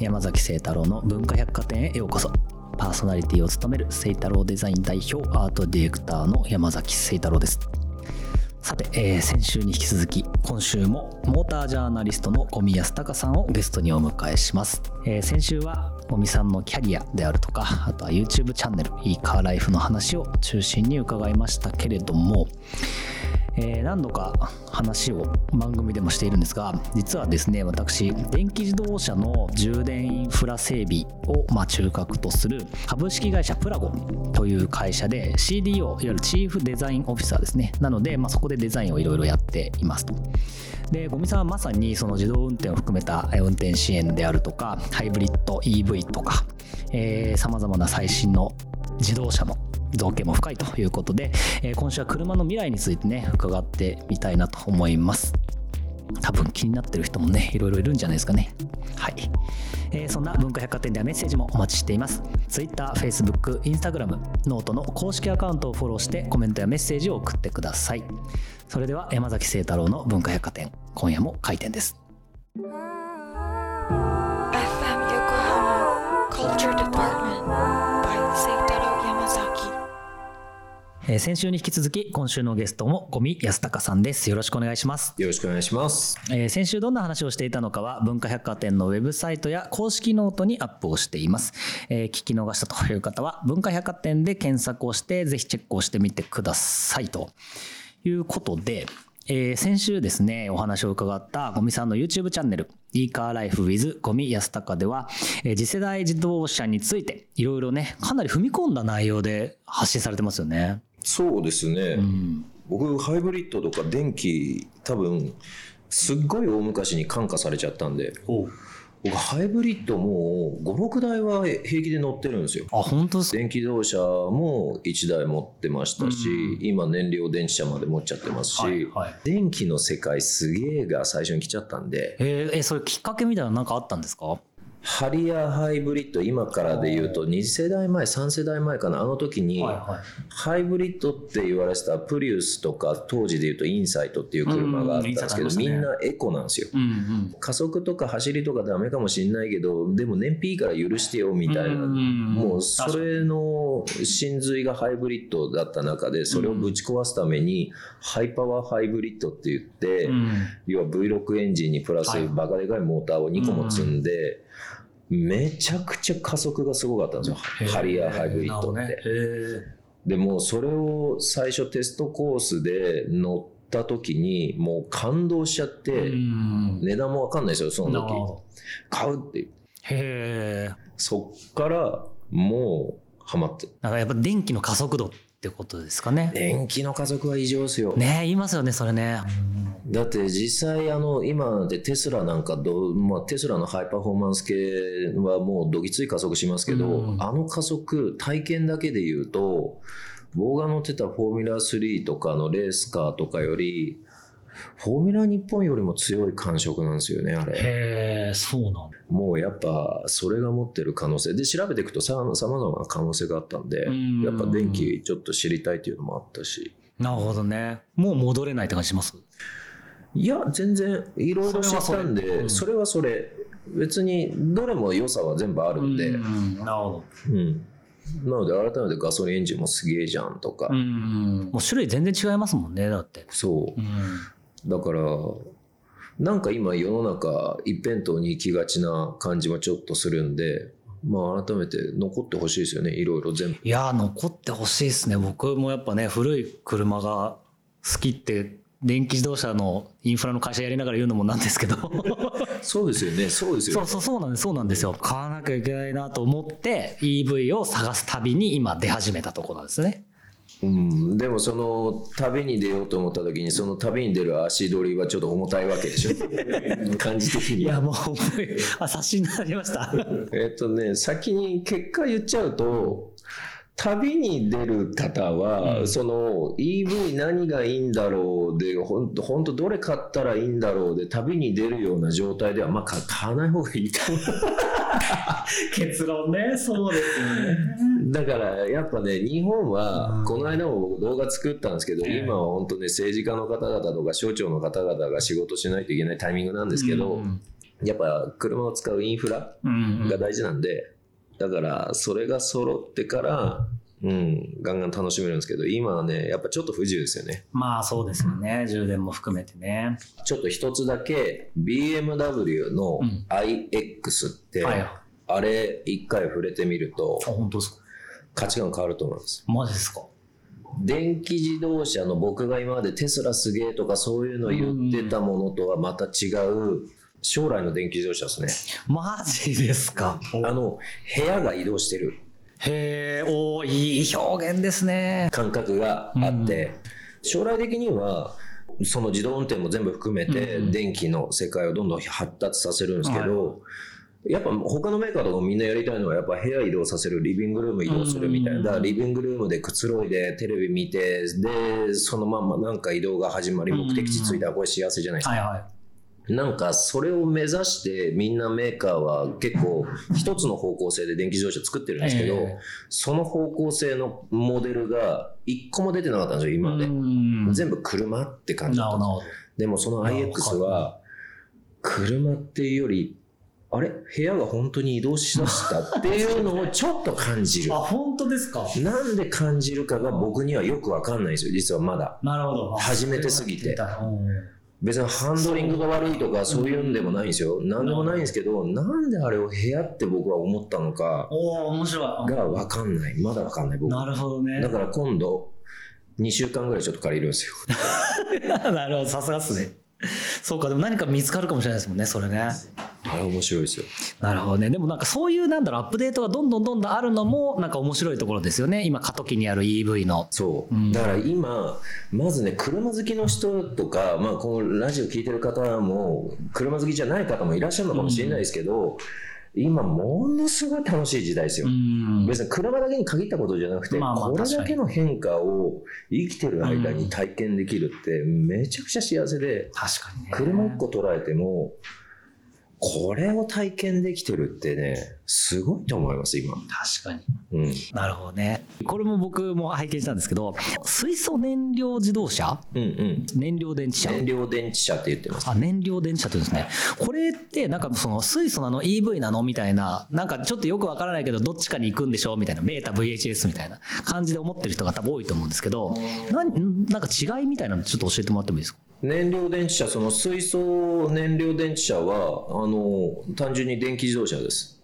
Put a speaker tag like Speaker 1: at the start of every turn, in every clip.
Speaker 1: 山崎聖太郎の文化百貨店へようこそ。パーソナリティを務める聖太郎デザイン代表アートディレクターの山崎聖太郎です。さて、えー、先週に引き続き今週もモータージャーナリストの五味康隆さんをゲストにお迎えします、えー、先週は五味さんのキャリアであるとかあとは YouTube チャンネルいいカーライフの話を中心に伺いましたけれどもえー、何度か話を番組でもしているんですが実はですね私電気自動車の充電インフラ整備を、まあ、中核とする株式会社プラゴという会社で CDO いわゆるチーフデザインオフィサーですね。なので、まあ、そこでデザインをいろいろやっていますと。で五味さんはまさにその自動運転を含めた運転支援であるとかハイブリッド EV とかさまざまな最新の自動車の造形も深いということで、えー、今週は車の未来についてね伺ってみたいなと思います。多分気になってる人もねいろいろいるんじゃないですかね。はい、えー、そんな文化百貨店ではメッセージもお待ちしています。Twitter、Facebook、Instagram、 note の公式アカウントをフォローしてコメントやメッセージを送ってください。それでは山崎晴太郎の文化百貨店今夜も開店です。FM 横浜 Culture Department えー、先週に引き続き今週のゲストも五味康隆さんです。よろしくお願いします。
Speaker 2: よろしくお願いします、
Speaker 1: えー、先週どんな話をしていたのかは文化百貨店のウェブサイトや公式ノートにアップをしています、えー、聞き逃したという方は文化百貨店で検索をしてぜひチェックをしてみてくださいということでえー、先週ですね、お話を伺ったゴミさんの YouTube チャンネル、e カーライフ with ゴミ安高では、えー、次世代自動車について、いろいろね、かなり踏み込んだ内容で発信されてますよね。
Speaker 2: そうですね、うん、僕ハイブリッドとか電気多分すっごい大昔に感化されちゃったんで僕ハイブリッドもう56台は平気で乗ってるんですよ。
Speaker 1: あ本当
Speaker 2: 電気自動車も1台持ってましたし、うん、今燃料電池車まで持っちゃってますし、はいはい、電気の世界すげえが最初に来ちゃったんで。
Speaker 1: えー、えそれきっかけみたいなの何かあったんですか？
Speaker 2: ハリアーハイブリッド今からで言うと2世代前3世代前かな。あの時にハイブリッドって言われてたプリウスとか当時で言うとインサイトっていう車があったんですけどみんなエコなんですよ。加速とか走りとかダメかもしんないけどでも燃費いいから許してよみたいな。もうそれの真髄がハイブリッドだった中でそれをぶち壊すためにハイパワーハイブリッドって言って要は V6 エンジンにプラスバカでかいモーターを2個も積んでめちゃくちゃ加速がすごかったんですよ。ハリアーハイブリッドって。でもそれを最初テストコースで乗った時にもう感動しちゃって値段もわかんないですよその時。買うって。へえそっからもうハマって。
Speaker 1: なんかやっぱ電気の加速度ってことですかね。
Speaker 2: 電気の加速は異常ですよ。
Speaker 1: ね言いますよねそれね
Speaker 2: だって実際あの今でテスラなんかど、まあ、テスラのハイパフォーマンス系はもうどぎつい加速しますけど、うん、あの加速体験だけで言うと僕が乗ってたフォーミュラ3とかのレースカーとかよりフォーミュラ日本よりも強い感触なんですよね、あれ。
Speaker 1: へえ、そうなん
Speaker 2: もうやっぱ、それが持ってる可能性。で、調べていくとさまざまな可能性があったんで、やっぱ電気ちょっと知りたいっていうのもあったし。
Speaker 1: なるほどね。もう戻れないって感じします？
Speaker 2: いや、全然、いろいろ知ったんで、それはそれ。別に、どれも良さは全部あるんで。
Speaker 1: んなるほど。
Speaker 2: うん。なので改めてガソリンエンジンもすげえじゃんとか。う
Speaker 1: ん。もう種類全然違いますもんね、だって。
Speaker 2: そう。うんだからなんか今世の中一辺倒に行きがちな感じもちょっとするんでまあ改めて残ってほしいですよねいろいろ全部
Speaker 1: いや残ってほしいですね僕もやっぱね古い車が好きって電気自動車のインフラの会社やりながら言うのもなんですけど。
Speaker 2: そうですよね。そうですよ、
Speaker 1: ね、そうそうそうなんです。そうなんですよ。買わなきゃいけないなと思って EV を探す旅に今出始めたところなんですね。
Speaker 2: うん、でもその旅に出ようと思った時にその旅に出る足取りはちょっと重たいわけでしょ。感じ的に。
Speaker 1: いやもう重い。あ察しになりました。
Speaker 2: えっとね先に結果言っちゃうと旅に出る方は、うん、その EV 何がいいんだろうで本当本当どれ買ったらいいんだろうで旅に出るような状態ではまあ買わない方がいいと思う。
Speaker 1: 結論ね。そうですね。
Speaker 2: だからやっぱね日本はこの間も僕動画作ったんですけど、今は本当ね政治家の方々とか省庁の方々が仕事しないといけないタイミングなんですけど、やっぱ車を使うインフラが大事なんで、だからそれが揃ってから、うん、ガンガン楽しめるんですけど、今はね、やっぱちょっと不自由ですよね。
Speaker 1: まあそうですよね、充電も含めてね。
Speaker 2: ちょっと一つだけ、BMW の iX って、うんはい、あれ一回触れてみると、
Speaker 1: あ、本当ですか？
Speaker 2: 価値観変わると思います。
Speaker 1: マジですか？
Speaker 2: 電気自動車の僕が今までテスラすげえとかそういうの言ってたものとはまた違う将来の電気自動車ですね。
Speaker 1: マジですか？
Speaker 2: あの、部屋が移動してる。
Speaker 1: へえ、おいい表現ですね。
Speaker 2: 感覚があって、うん、将来的には、その自動運転も全部含めて、電気の世界をどんどん発達させるんですけど、はいやっぱ他のメーカーとかみんなやりたいのはやっぱ部屋移動させる、リビングルーム移動するみたいな。だからリビングルームでくつろいでテレビ見て、で、そのまんまなんか移動が始まり目的地着いたらこれ幸せじゃないですか。なんかそれを目指してみんなメーカーは結構一つの方向性で電気自動車作ってるんですけど、えー、その方向性のモデルが一個も出てなかったんですよ、今まで。全部車って感じだったでもその IX は車っていうよりあれ？部屋が本当に移動しだしたっていうのをちょっと感じる。
Speaker 1: あ、本当ですか？
Speaker 2: なんで感じるかが僕にはよくわかんないんですよ、実はまだ。
Speaker 1: なるほど。
Speaker 2: 初めてすぎて。別にハンドリングが悪いとかそういうんでもないんですよ。なんでもないんですけど、なんであれを部屋って僕は思ったのかがわかんない。まだわかんない僕。
Speaker 1: なるほどね。
Speaker 2: だから今度、2週間ぐらいちょっと借りるんですよ。
Speaker 1: なるほど、さすがっすね。そうか、でも何か見つかるかもしれないですもんね、それね。
Speaker 2: あれ面白いですよ。
Speaker 1: なるほどね。でもなんかそういうなんだろう、アップデートがどんどんどんどんあるのも、なんか面白いところですよね。今、過渡期にある EV の。
Speaker 2: そう。うん、だから今、まずね、車好きの人とか、まあ、このラジオ聞いてる方も、車好きじゃない方もいらっしゃるのかもしれないですけど、うん今ものすごい楽しい時代ですよ。別に車だけに限ったことじゃなくて、まあまあこれだけの変化を生きてる間に体験できるってめちゃくちゃ幸せで、
Speaker 1: 確かにね。
Speaker 2: 車1個捉えても、これを体験できてるってね、すごいと思います、今。
Speaker 1: 確かに。うん。なるほどね。これも僕も拝見したんですけど、水素燃料自動車？
Speaker 2: うんうん。
Speaker 1: 燃料電池車
Speaker 2: 燃料電池車って言ってます。
Speaker 1: あ、燃料電池車って言うんですね。これって、なんかその水素なの？EV なの？みたいな、なんかちょっとよくわからないけど、どっちかに行くんでしょ？みたいな、ベータ VHS みたいな感じで思ってる人が多分多いと思うんですけど、ななんか違いみたいなのちょっと教えてもらってもいいですか？
Speaker 2: 燃料電池車、その水素燃料電池車は、あの、単純に電気自動車です。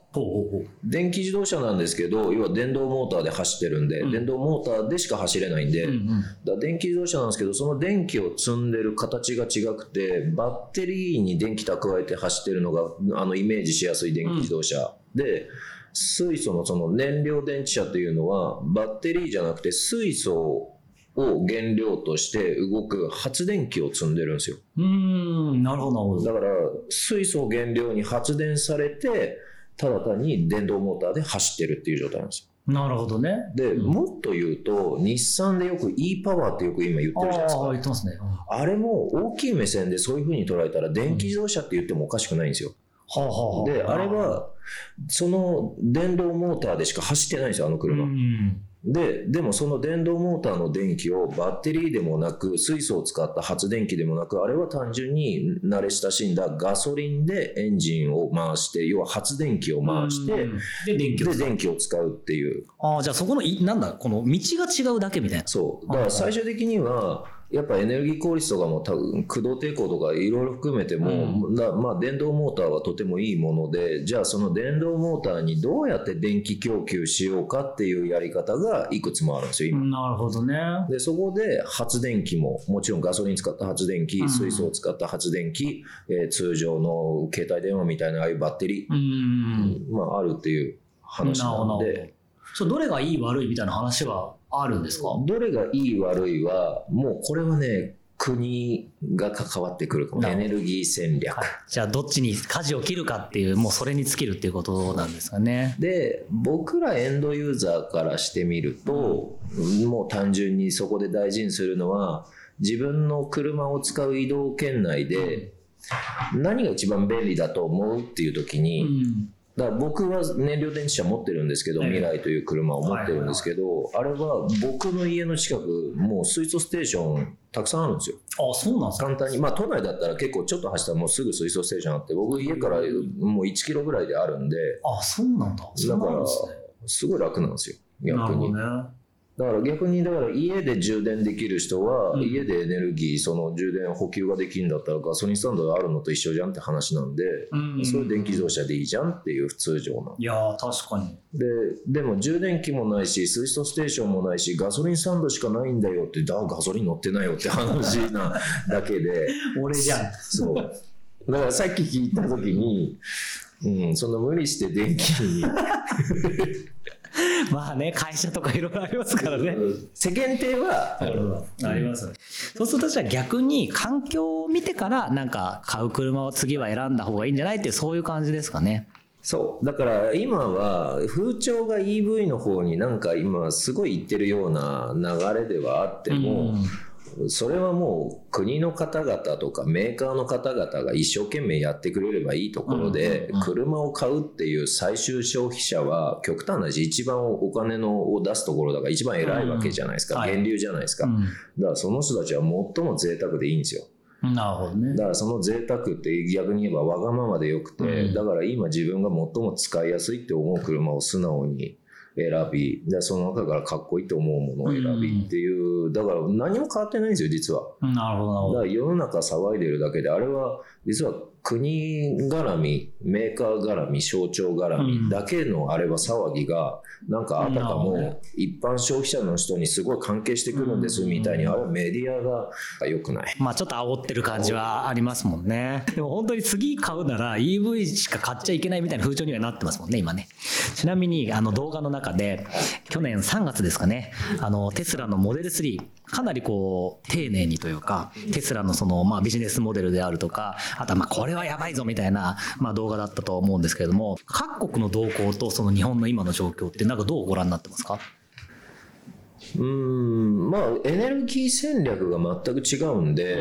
Speaker 2: 電気自動車なんですけど、要は電動モーターで走ってるんで、うん、電動モーターでしか走れないんで、うんうん、だ電気自動車なんですけど、その電気を積んでる形が違くて、バッテリーに電気蓄えて走ってるのが、あの、イメージしやすい電気自動車、うん、で、水素のその燃料電池車っていうのは、バッテリーじゃなくて水素を原料として動く発電機を積んでるんですよ。
Speaker 1: うん、なるほど、
Speaker 2: だから、水素を原料に発電されて、ただ単に電動モーターで走ってるっていう状態なんですよ。
Speaker 1: なるほどね。
Speaker 2: で、うん、もっと言うと、日産でよく e パワーってよく今言ってるじゃないですか。
Speaker 1: あ言ってますね、
Speaker 2: うん、あれも大きい目線でそういうふうに捉えたら、電気自動車って言ってもおかしくないんですよ。
Speaker 1: はあは
Speaker 2: あ、で、あれは、その電動モーターでしか走ってないんですよ、あの車。うんで、でもその電動モーターの電気をバッテリーでもなく、水素を使った発電機でもなく、あれは単純に慣れ親しんだガソリンでエンジンを回して、要は発電機を回して、
Speaker 1: で電気
Speaker 2: を電気を使うっていう。
Speaker 1: ああ、じゃあそこの、なんだ、この道が違うだけみたいな。
Speaker 2: そう。だから最終的には、やっぱエネルギー効率とかも多分駆動抵抗とかいろいろ含めても、うん、まあ電動モーターはとてもいいもので、じゃあその電動モーターにどうやって電気供給しようかっていうやり方がいくつもあるんですよ、今。
Speaker 1: なるほどね。
Speaker 2: で、そこで発電機も、もちろんガソリン使った発電機、水素を使った発電機、えー、通常の携帯電話みたいなああいうバッテリー、うん、まああるっていう話なんで。
Speaker 1: そどれがいい悪いみたいな話はあるんですか？
Speaker 2: どれがいい悪いは、もうこれはね、国が関わってくるエネルギー戦略、はい、
Speaker 1: じゃあどっちに舵を切るかっていうもうそれに尽きるっていうことなんですかね。
Speaker 2: で僕らエンドユーザーからしてみると、うん、もう単純にそこで大事にするのは自分の車を使う移動圏内で何が一番便利だと思うっていう時に、うんだから僕は燃料電池車持ってるんですけど、未来という車を持ってるんですけど、あれは僕の家の近く、もう水素ステーションたくさんあるんですよ。
Speaker 1: あそうなんです
Speaker 2: か？簡単に。まあ都内だったら結構ちょっと走ったらもうすぐ水素ステーションあって、僕家からもう1キロぐらいであるんで。
Speaker 1: あそうなんだ。
Speaker 2: だから、すごい楽なんですよ、逆に。なるほどね。だから逆にだから家で充電できる人は、家でエネルギーその充電補給ができるんだったらガソリンスタンドがあるのと一緒じゃんって話なんで、うん。それ電気自動車でいいじゃんっていう普通常
Speaker 1: ないや確かに。
Speaker 2: ででも充電器もないし水素ステーションもないしガソリンスタンドしかないんだよってだガソリン乗ってないよって話なだけで。
Speaker 1: 俺じゃん。
Speaker 2: そう。だからさっき聞いた時にうん、そんな無理して電気に
Speaker 1: まあね、会社とかいろいろありますからね。
Speaker 2: 世間体は
Speaker 1: あります、ね、そうするとじゃあ逆に環境を見てからなんか買う車を次は選んだ方がいいんじゃないっていうそういう感じですかね。
Speaker 2: そうだから今は風潮が EV の方になんか今すごい言ってるような流れではあっても、うんそれはもう国の方々とかメーカーの方々が一生懸命やってくれればいいところで、車を買うっていう最終消費者は極端な話一番お金のを出すところだから一番偉いわけじゃないですか、源流じゃないですか、だからその人たちは最も贅沢でいいんですよ。
Speaker 1: なるほどね。
Speaker 2: だからその贅沢って逆に言えばわがままでよくて、だから今自分が最も使いやすいって思う車を素直に選びでその中からかっこいいと思うものを選びっていう、うん、だから何も変わってないんですよ実は。
Speaker 1: なるほどだ
Speaker 2: から世の中騒いでるだけであれは実は国絡みメーカー絡み省庁絡みだけのあれは騒ぎがなんかあたかも一般消費者の人にすごい関係してくるんですみたいにあれはメディアが良くない。
Speaker 1: まあちょっと煽ってる感じはありますもんね。でも本当に次買うなら EV しか買っちゃいけないみたいな風潮にはなってますもんね今ね。ちなみにあの動画の中で去年3月ですかねあのテスラのモデル3かなりこう丁寧にというかテスラのそのまあビジネスモデルであるとかあとはまあこれはやばいぞみたいなまあ動画だったと思うんですけれども各国の動向とその日本の今の状況ってなんかどうご覧になってますか？
Speaker 2: うんまあエネルギー戦略が全く違うんで、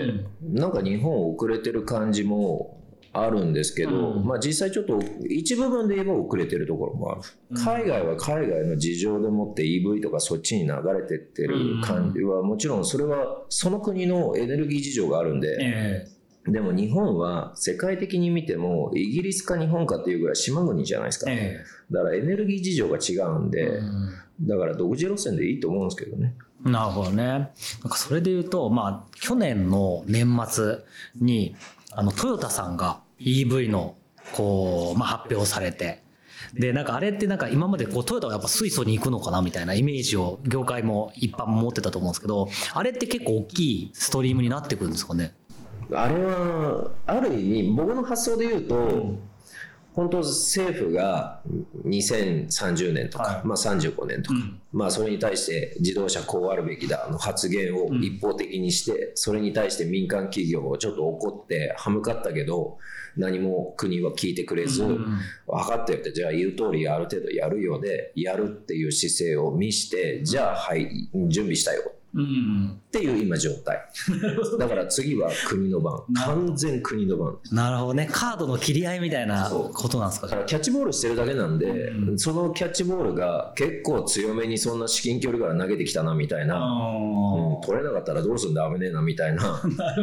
Speaker 2: うん、なんか日本遅れてる感じもあるんですけど、うん、まあ実際ちょっと一部分で言えば遅れてるところもある。海外は海外の事情でもって EV とかそっちに流れてってる感じは、もちろんそれはその国のエネルギー事情があるんで、えー、でも日本は世界的に見てもイギリスか日本かっていうぐらい島国じゃないですか。えー、だからエネルギー事情が違うんで、うん、だから独自路線でいいと思うんですけどね。
Speaker 1: なるほどね。なんかそれで言うと、まあ去年の年末にあの、トヨタさんが EV の、こう、まあ、発表されて、で、なんかあれってなんか今までこうトヨタはやっぱ水素に行くのかなみたいなイメージを業界も一般も持ってたと思うんですけど、あれって結構大きいストリームになってくるんですかね？
Speaker 2: あれは、ある意味、僕の発想で言うと、うん本当政府が2030年とか、まあ、35年とか、まあ、それに対して自動車こうあるべきだの発言を一方的にして、それに対して民間企業をちょっと怒って歯向かったけど何も国は聞いてくれず、分かったよってじゃあ言う通りある程度やるようでやるっていう姿勢を見してじゃあはい準備したよっていう今状態。だから次は国の番。完全国の番。
Speaker 1: なるほどね。カードの切り合いみたいなことなんですか？
Speaker 2: だからキャッチボールしてるだけなんで、うん、そのキャッチボールが結構強めにそんな至近距離から投げてきたなみたいな、うん、取れなかったらどうするんだ？危ねえなみたいな、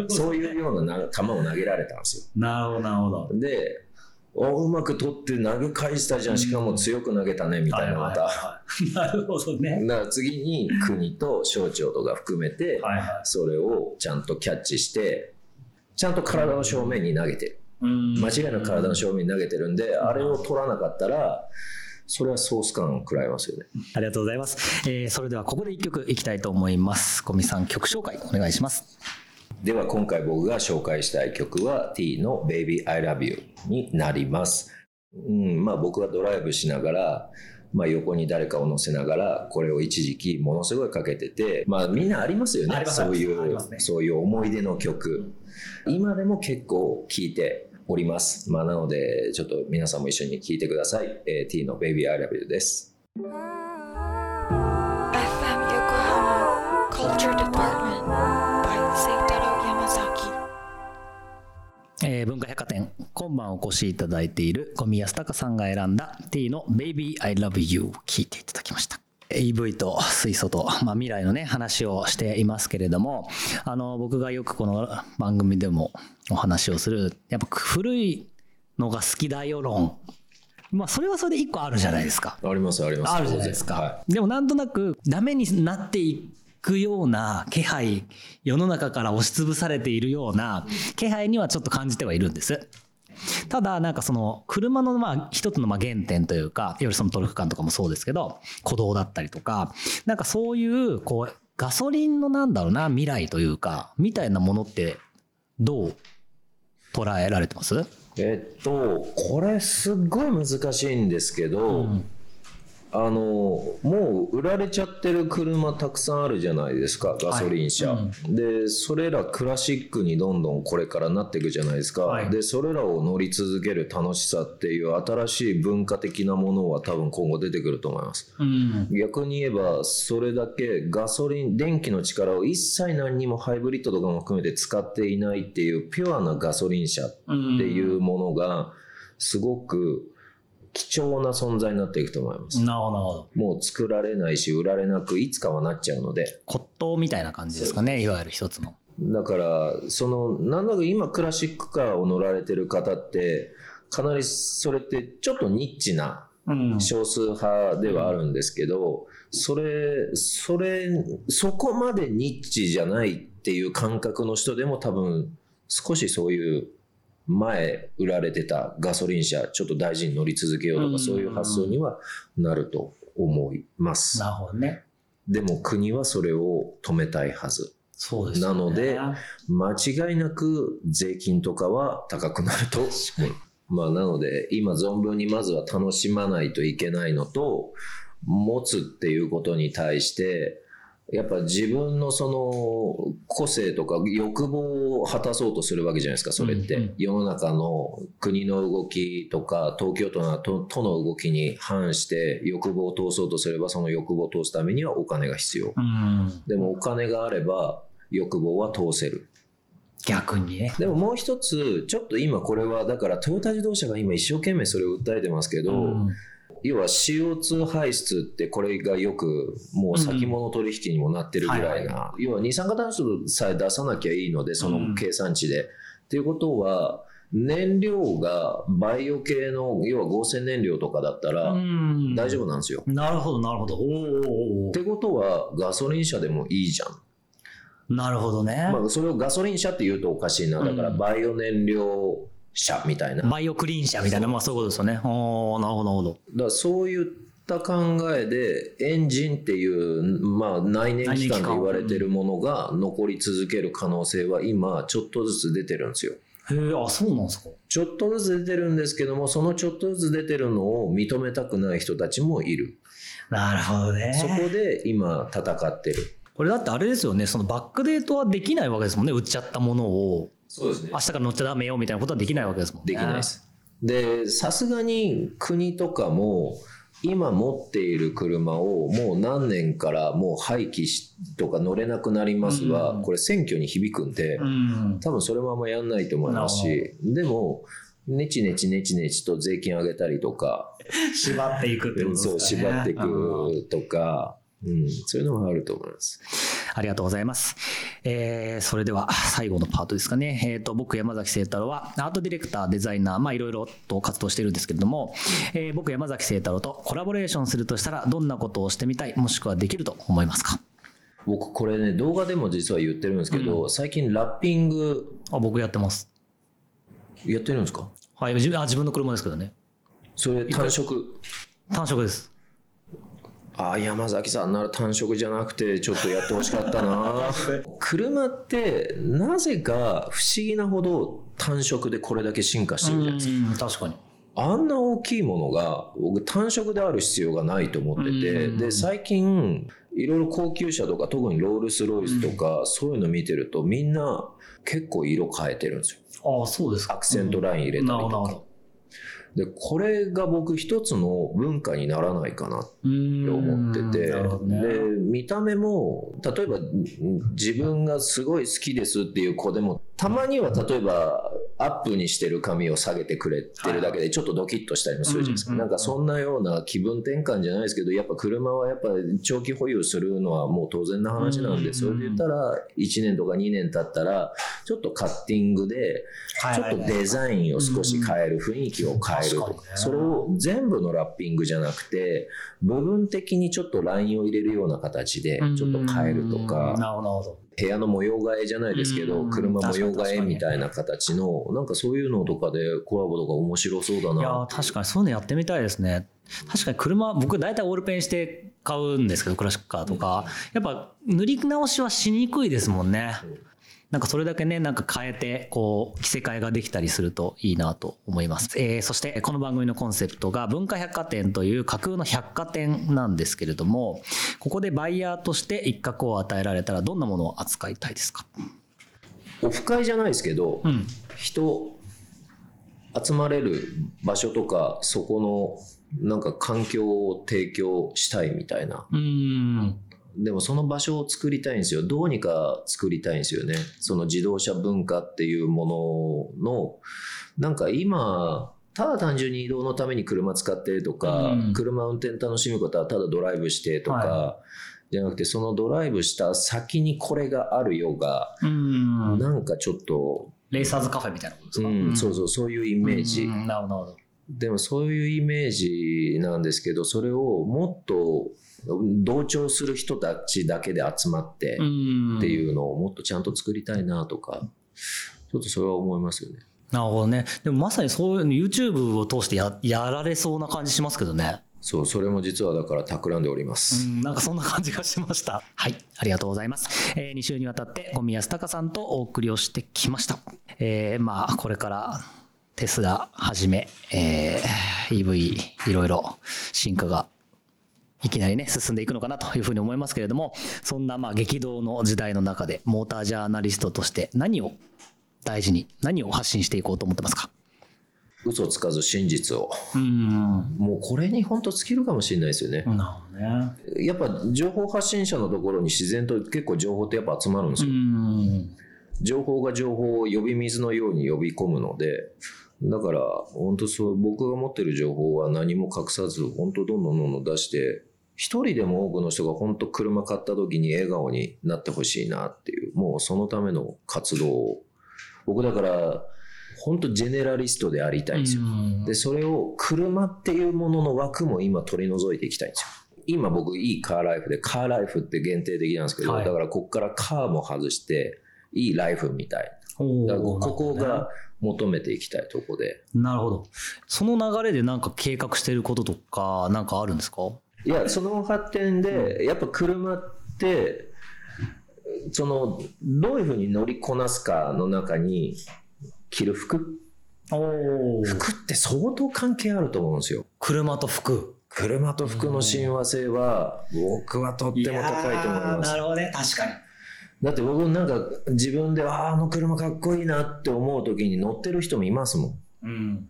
Speaker 2: そういうような球を投げられたんですよ。
Speaker 1: なるほど、なるほど。
Speaker 2: で、おうまく取って投げ返したじゃん、しかも強く投げたねみたいなまた、
Speaker 1: なるほどね
Speaker 2: だから次に国と省庁とか含めてそれをちゃんとキャッチしてちゃんと体の正面に投げてる間違いなく体の正面に投げてるんであれを取らなかったらそれはソース感を食らいますよね。
Speaker 1: ありがとうございます。えー、それではここで一曲いきたいと思います。小見さん曲紹介お願いします。
Speaker 2: では今回僕が紹介したい曲は T の Baby I Love You になります。うん、まあ僕はドライブしながら、まあ横に誰かを乗せながら、これを一時期ものすごいかけてて、まあみんなありますよね。そういう、ね、そういう思い出の曲。今でも結構聴いております。まあなので、ちょっと皆さんも一緒に聴いてください。えー、T の Baby I Love You です。
Speaker 1: えー、文化百貨店今晩お越しいただいている小宮康隆さんが選んだ T の Baby I Love You 聞いていただきました。EV と水素と、まあ、未来のね話をしていますけれどもあの僕がよくこの番組でもお話をするやっぱ古いのが好きだよ論。まあそれはそれで一個あるじゃないですか。
Speaker 2: ありますあります。
Speaker 1: あるじゃないですか、はい、でもなんとなくダメになっていくような気配世の中から押しつぶされているような気配にはちょっと感じてはいるんです。ただなんかその車のまあ一つのまあ原点というかいわゆるそのトルク感とかもそうですけど鼓動だったりとかなんかそういうこうガソリンのなんだろうな未来というかみたいなものってどう捉えられてます？
Speaker 2: えっとこれすっごい難しいんですけど、うんあのもう売られちゃってる車たくさんあるじゃないですかガソリン車、はいうん、でそれらクラシックにどんどんこれからなっていくじゃないですか、はい、でそれらを乗り続ける楽しさっていう新しい文化的なものは多分今後出てくると思います、うん、逆に言えばそれだけガソリン電気の力を一切何にもハイブリッドとかも含めて使っていないっていうピュアなガソリン車っていうものがすごく貴重な存在になっていくと思います。
Speaker 1: なるほど。
Speaker 2: もう作られないし、売られなく、いつかはなっちゃうので。
Speaker 1: 骨董みたいな感じですかね、いわゆる一つの。
Speaker 2: だから、その、なんだか今クラシックカーを乗られてる方って、かなりそれってちょっとニッチな少数派ではあるんですけど、それ、それ、そこまでニッチじゃないっていう感覚の人でも多分少しそういう前売られてたガソリン車ちょっと大事に乗り続けようとかそういう発想にはなると思います。
Speaker 1: なるほどね。
Speaker 2: でも国はそれを止めたいはず。
Speaker 1: そうです、
Speaker 2: ね、なので間違いなく税金とかは高くなると思う。まあなので今存分にまずは楽しまないといけないのと持つっていうことに対してやっぱ自分のその個性とか欲望を果たそうとするわけじゃないですか、それって。うんうん、世の中の国の動きとか、東京都の都の動きに反して欲望を通そうとすれば、その欲望を通すためにはお金が必要。うん、でもお金があれば欲望は通せる。
Speaker 1: 逆にね。
Speaker 2: でももう一つ、ちょっと今これは、だからトヨタ自動車が今一生懸命それを訴えてますけど、うん要は CO2 排出ってこれがよくもう先物取引にもなってるぐらいな、要は二酸化炭素さえ出さなきゃいいのでその計算値で。っていうことは燃料がバイオ系の要は合成燃料とかだったら大丈夫なんですよ。
Speaker 1: なるほどなるほど。
Speaker 2: ってことはガソリン車でもいいじゃん。
Speaker 1: なるほどね。
Speaker 2: まあ、それをガソリン車って言うとおかしいな。だからバイオ燃料車みたいな。
Speaker 1: バイオクリーン車みたいな、まあそういうことですよね。おなるほど、なるほど。だ
Speaker 2: からそういった考えで、エンジンっていう、まあ内燃機関と言われてるものが残り続ける可能性は今、ちょっとずつ出てるんですよ。
Speaker 1: へえ、あ、そうなんですか。
Speaker 2: ちょっとずつ出てるんですけども、そのちょっとずつ出てるのを認めたくない人たちもいる。
Speaker 1: なるほどね。
Speaker 2: そこで今戦ってる。
Speaker 1: これだってあれですよね、そのバックデートはできないわけですもんね、売っちゃったものを。
Speaker 2: そうですね。
Speaker 1: 明日から乗っちゃダメよみたいなことはできないわけですもん
Speaker 2: ね。できないです。で、さすがに国とかも、今持っている車をもう何年からもう廃棄しとか乗れなくなりますは、うん、これ選挙に響くんで、うん、多分それもあんまやんないと思いますし、でも、ねちねちねちねちと税金上げたりとか、
Speaker 1: 縛っていくってことです
Speaker 2: ね。そう、縛っていくとか、うん、そういうのもあると思います。
Speaker 1: ありがとうございます。えー、それでは最後のパートですかね。えっ、ー、と、僕山崎聖太郎はアートディレクター、デザイナー、まあいろいろと活動してるんですけれども、えー、僕山崎聖太郎とコラボレーションするとしたらどんなことをしてみたい、もしくはできると思いますか？
Speaker 2: 僕これね、動画でも実は言ってるんですけど、うん、最近ラッピング。
Speaker 1: あ、僕やってます。
Speaker 2: やってるんですか？
Speaker 1: はい、自分あ自分の車ですけどね。
Speaker 2: それ単色？
Speaker 1: 単色です。
Speaker 2: ああ山崎さんなら単色じゃなくてちょっとやってほしかったな。車ってなぜか不思議なほど単色でこれだけ進化してるじゃないですか。
Speaker 1: 確かに。
Speaker 2: あんな大きいものが僕単色である必要がないと思っててで最近いろいろ高級車とか特にロールス・ロイスとかそういうの見てるとみんな結構色変えてるんです
Speaker 1: よ。ああそうです
Speaker 2: か。アクセントライン入れたりとか、で、これが僕一つの文化にならないかなって思ってて、ね、で、見た目も、例えば自分がすごい好きですっていう子でも、たまには例えばアップにしてる髪を下げてくれてるだけでちょっとドキッとしたりもするじゃないですか。なんかそんなような気分転換じゃないですけど、やっぱ車はやっぱ長期保有するのはもう当然な話なんで、それで言ったら1年とか2年経ったら、ちょっとカッティングで、ちょっとデザインを少し変える、雰囲気を変える。とか、それを全部のラッピングじゃなくて、部分的にちょっとラインを入れるような形でちょっと変えるとか、部屋の模様替えじゃないですけど、車模様替えみたいな形の、なんかそういうのとかでコラボとか面白そうだな。い
Speaker 1: や、確かにそういうのやってみたいですね。確かに車、僕大体オールペンして買うんですけど、クラシックカーとか。やっぱ塗り直しはしにくいですもんね。なんかそれだけね、なんか変えて、こう、着せ替えができたりするといいなと思います。えー、そしてこの番組のコンセプトが文化百貨店という架空の百貨店なんですけれども、ここでバイヤーとして一角を与えられたらどんなものを扱いたいですか？
Speaker 2: オフ会じゃないですけど、うん、人、集まれる場所とか、そこのなんか環境を提供したいみたいな。うんでもその場所を作りたいんですよ。どうにか作りたいんですよね。その自動車文化っていうものの、なんか今、ただ単純に移動のために車使ってとか、うん、車運転楽しむことはただドライブしてとか、はい、じゃなくてそのドライブした先にこれがあるよが、うん、なんかちょっと
Speaker 1: レーサーズカフェみたいなことですか、
Speaker 2: うん、そうそうそういうイメージ、なるほど。でもそういうイメージなんですけどそれをもっと同調する人たちだけで集まってっていうのをもっとちゃんと作りたいなとか、ちょっとそれは思いますよね。
Speaker 1: なるほどね。でもまさにそういう YouTube を通してややられそうな感じしますけどね。
Speaker 2: そう、それも実はだから企んでおります。
Speaker 1: うん、なんかそんな感じがしました。はい、ありがとうございます。えー、2週にわたって小宮隆さんとお送りをしてきました。えー、まあ、これからテスラはじめ、えー、EV いろいろ進化がいきなりね、進んでいくのかなというふうに思いますけれども、そんなまあ激動の時代の中で、モータージャーナリストとして何を大事に、何を発信していこうと思ってますか？
Speaker 2: 嘘つかず真実を。うん。もうこれに本当尽きるかもしれないですよね。なるほどね。やっぱ情報発信者のところに自然と結構情報ってやっぱ集まるんですよ。情報が情報を呼び水のように呼び込むので、だから、本当そう、僕が持ってる情報は何も隠さず、本当どんどんどんどん出して、一人でも多くの人が本当車買った時に笑顔になってほしいなっていう、もうそのための活動を、僕だから、本当ジェネラリストでありたいんですよ。で、それを車っていうものの枠も今取り除いていきたいんですよ。今僕いいカーライフで、カーライフって限定的なんですけど、はい、だからこっからカーも外して、いいライフみたい。だからここが求めていきたいとこで。
Speaker 1: なるほど。その流れでなんか計画してることとか、なんかあるんですか？
Speaker 2: いや、その発展で、やっぱ車って、その、どういうふうに乗りこなすかの中に、着る服服って相当関係あると思うんですよ。
Speaker 1: 車と服。
Speaker 2: 車と服の親和性は、僕はとっても高いと思います。
Speaker 1: なるほどね、確かに。
Speaker 2: だって僕なんか自分で、ああ、あの車かっこいいなって思う時に乗ってる人もいますもん。うん。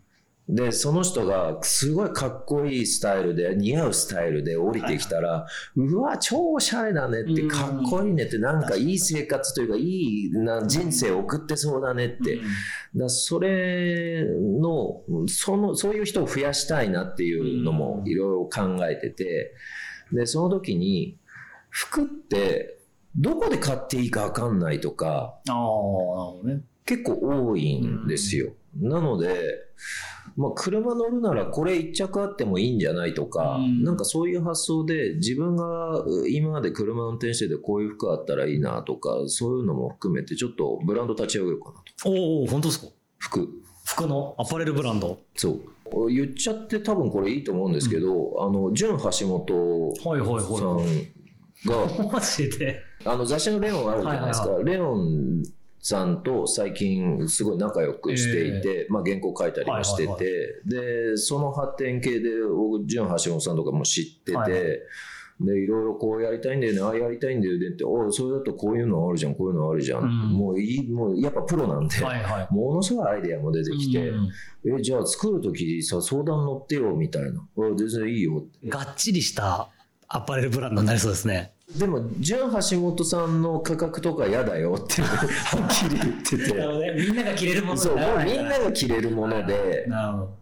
Speaker 2: で、その人がすごいかっこいいスタイルで、似合うスタイルで降りてきたら、はい、うわ、超おしゃれだねって、かっこいいねって、なんかいい生活というか、いいな人生を送ってそうだねって。だそれの、その、そういう人を増やしたいなっていうのもいろいろ考えてて、で、その時に、服って、どこで買っていいかわかんないとか、結構多いんですよ。なので、まあ、車乗るならこれ一着あってもいいんじゃないとか、うん、なんかそういう発想で自分が今まで車運転しててこういう服あったらいいなとか、そういうのも含めてちょっとブランド立ち上げようかなと。
Speaker 1: おお本当ですか？
Speaker 2: 服。
Speaker 1: 服のアパレルブランド
Speaker 2: そう。言っちゃって多分これいいと思うんですけど、うん、あの、純橋本さんが、
Speaker 1: マジで？
Speaker 2: あの雑誌のレオンあるじゃないですか。はいはいはい、レオンさんと最近すごい仲良くしていて、えー、まあ、原稿書いたりもしてて、でその発展系で僕純橋本さんとかも知ってて、はい、でいろいろこうやりたいんだよねああやりたいんだよねっておそれだとこういうのあるじゃんこういうのあるじゃん、うん、もういいもうやっぱプロなんで、はいはい、ものすごいアイデアも出てきて、うん、えじゃあ作る時さ相談乗ってよみたいな。全然いいよって。
Speaker 1: がっちりしたアパレルブランドになりそうですね
Speaker 2: でも、純橋本さんの価格とか嫌だよって はっきり言ってて。
Speaker 1: ね、みんなが着れるもの
Speaker 2: そう、もうみんなが着れるもので、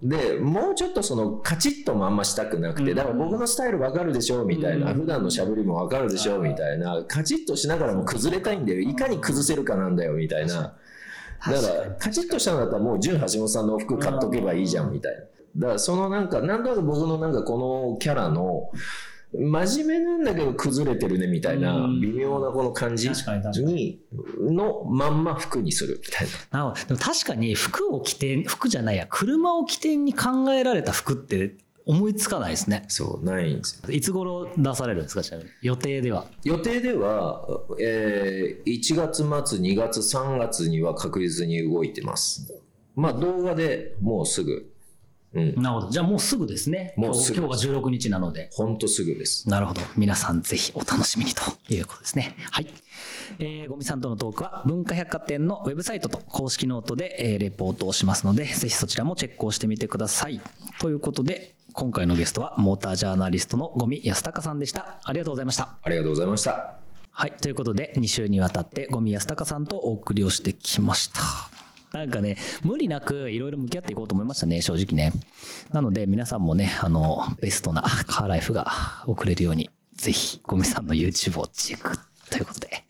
Speaker 2: で、もうちょっとそのカチッとまんましたくなくて、だから僕のスタイルわかるでしょみたいな、普段のしゃべりもわかるでしょみたいな、カチッとしながらも崩れたいんだよ。いかに崩せるかなんだよみたいな。だから、カチッとしたんだったらもう純橋本さんの服買っとけばいいじゃんみたいな。だからそのなんか、なんとなく僕のなんかこのキャラの、真面目なんだけど崩れてるねみたいな微妙なこの感じにのまんま服にするみたい
Speaker 1: な。なでも確かに服を着て服じゃないや車を起点に考えられた服って思いつかないですね。
Speaker 2: そう、ないんです
Speaker 1: よ。いつ頃出されるんですか、ちなみに。予定では。
Speaker 2: 予定では、えー、1月末、2月、3月には確実に動いてます。まあ動画でもうすぐ
Speaker 1: うん、なるほど。じゃあもうすぐですね。もう今日が16日なので。
Speaker 2: 本当すぐです。
Speaker 1: なるほど。皆さんぜひお楽しみにということですね。はい。えー、五味さんとのトークは文化百貨店のウェブサイトと公式ノートで、えー、レポートをしますので、ぜひそちらもチェックをしてみてください。ということで、今回のゲストはモータージャーナリストの五味康隆さんでした。ありがとうございました。
Speaker 2: ありがとうございました。
Speaker 1: はい。ということで、2週にわたって五味康隆さんとお送りをしてきました。なんかね、無理なくいろいろ向き合っていこうと思いましたね、正直ね。なので皆さんもね、あの、ベストなカーライフが送れるように、ぜひ、ゴミさんの YouTube をチェックということで。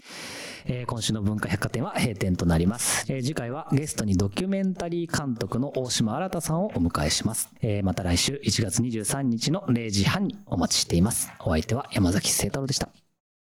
Speaker 1: えー、今週の文化百貨店は閉店となります、えー、次回はゲストにドキュメンタリー監督の大島新さんをお迎えします、えー、また来週1月23日の0時半にお待ちしていますお相手は山崎聖太郎でした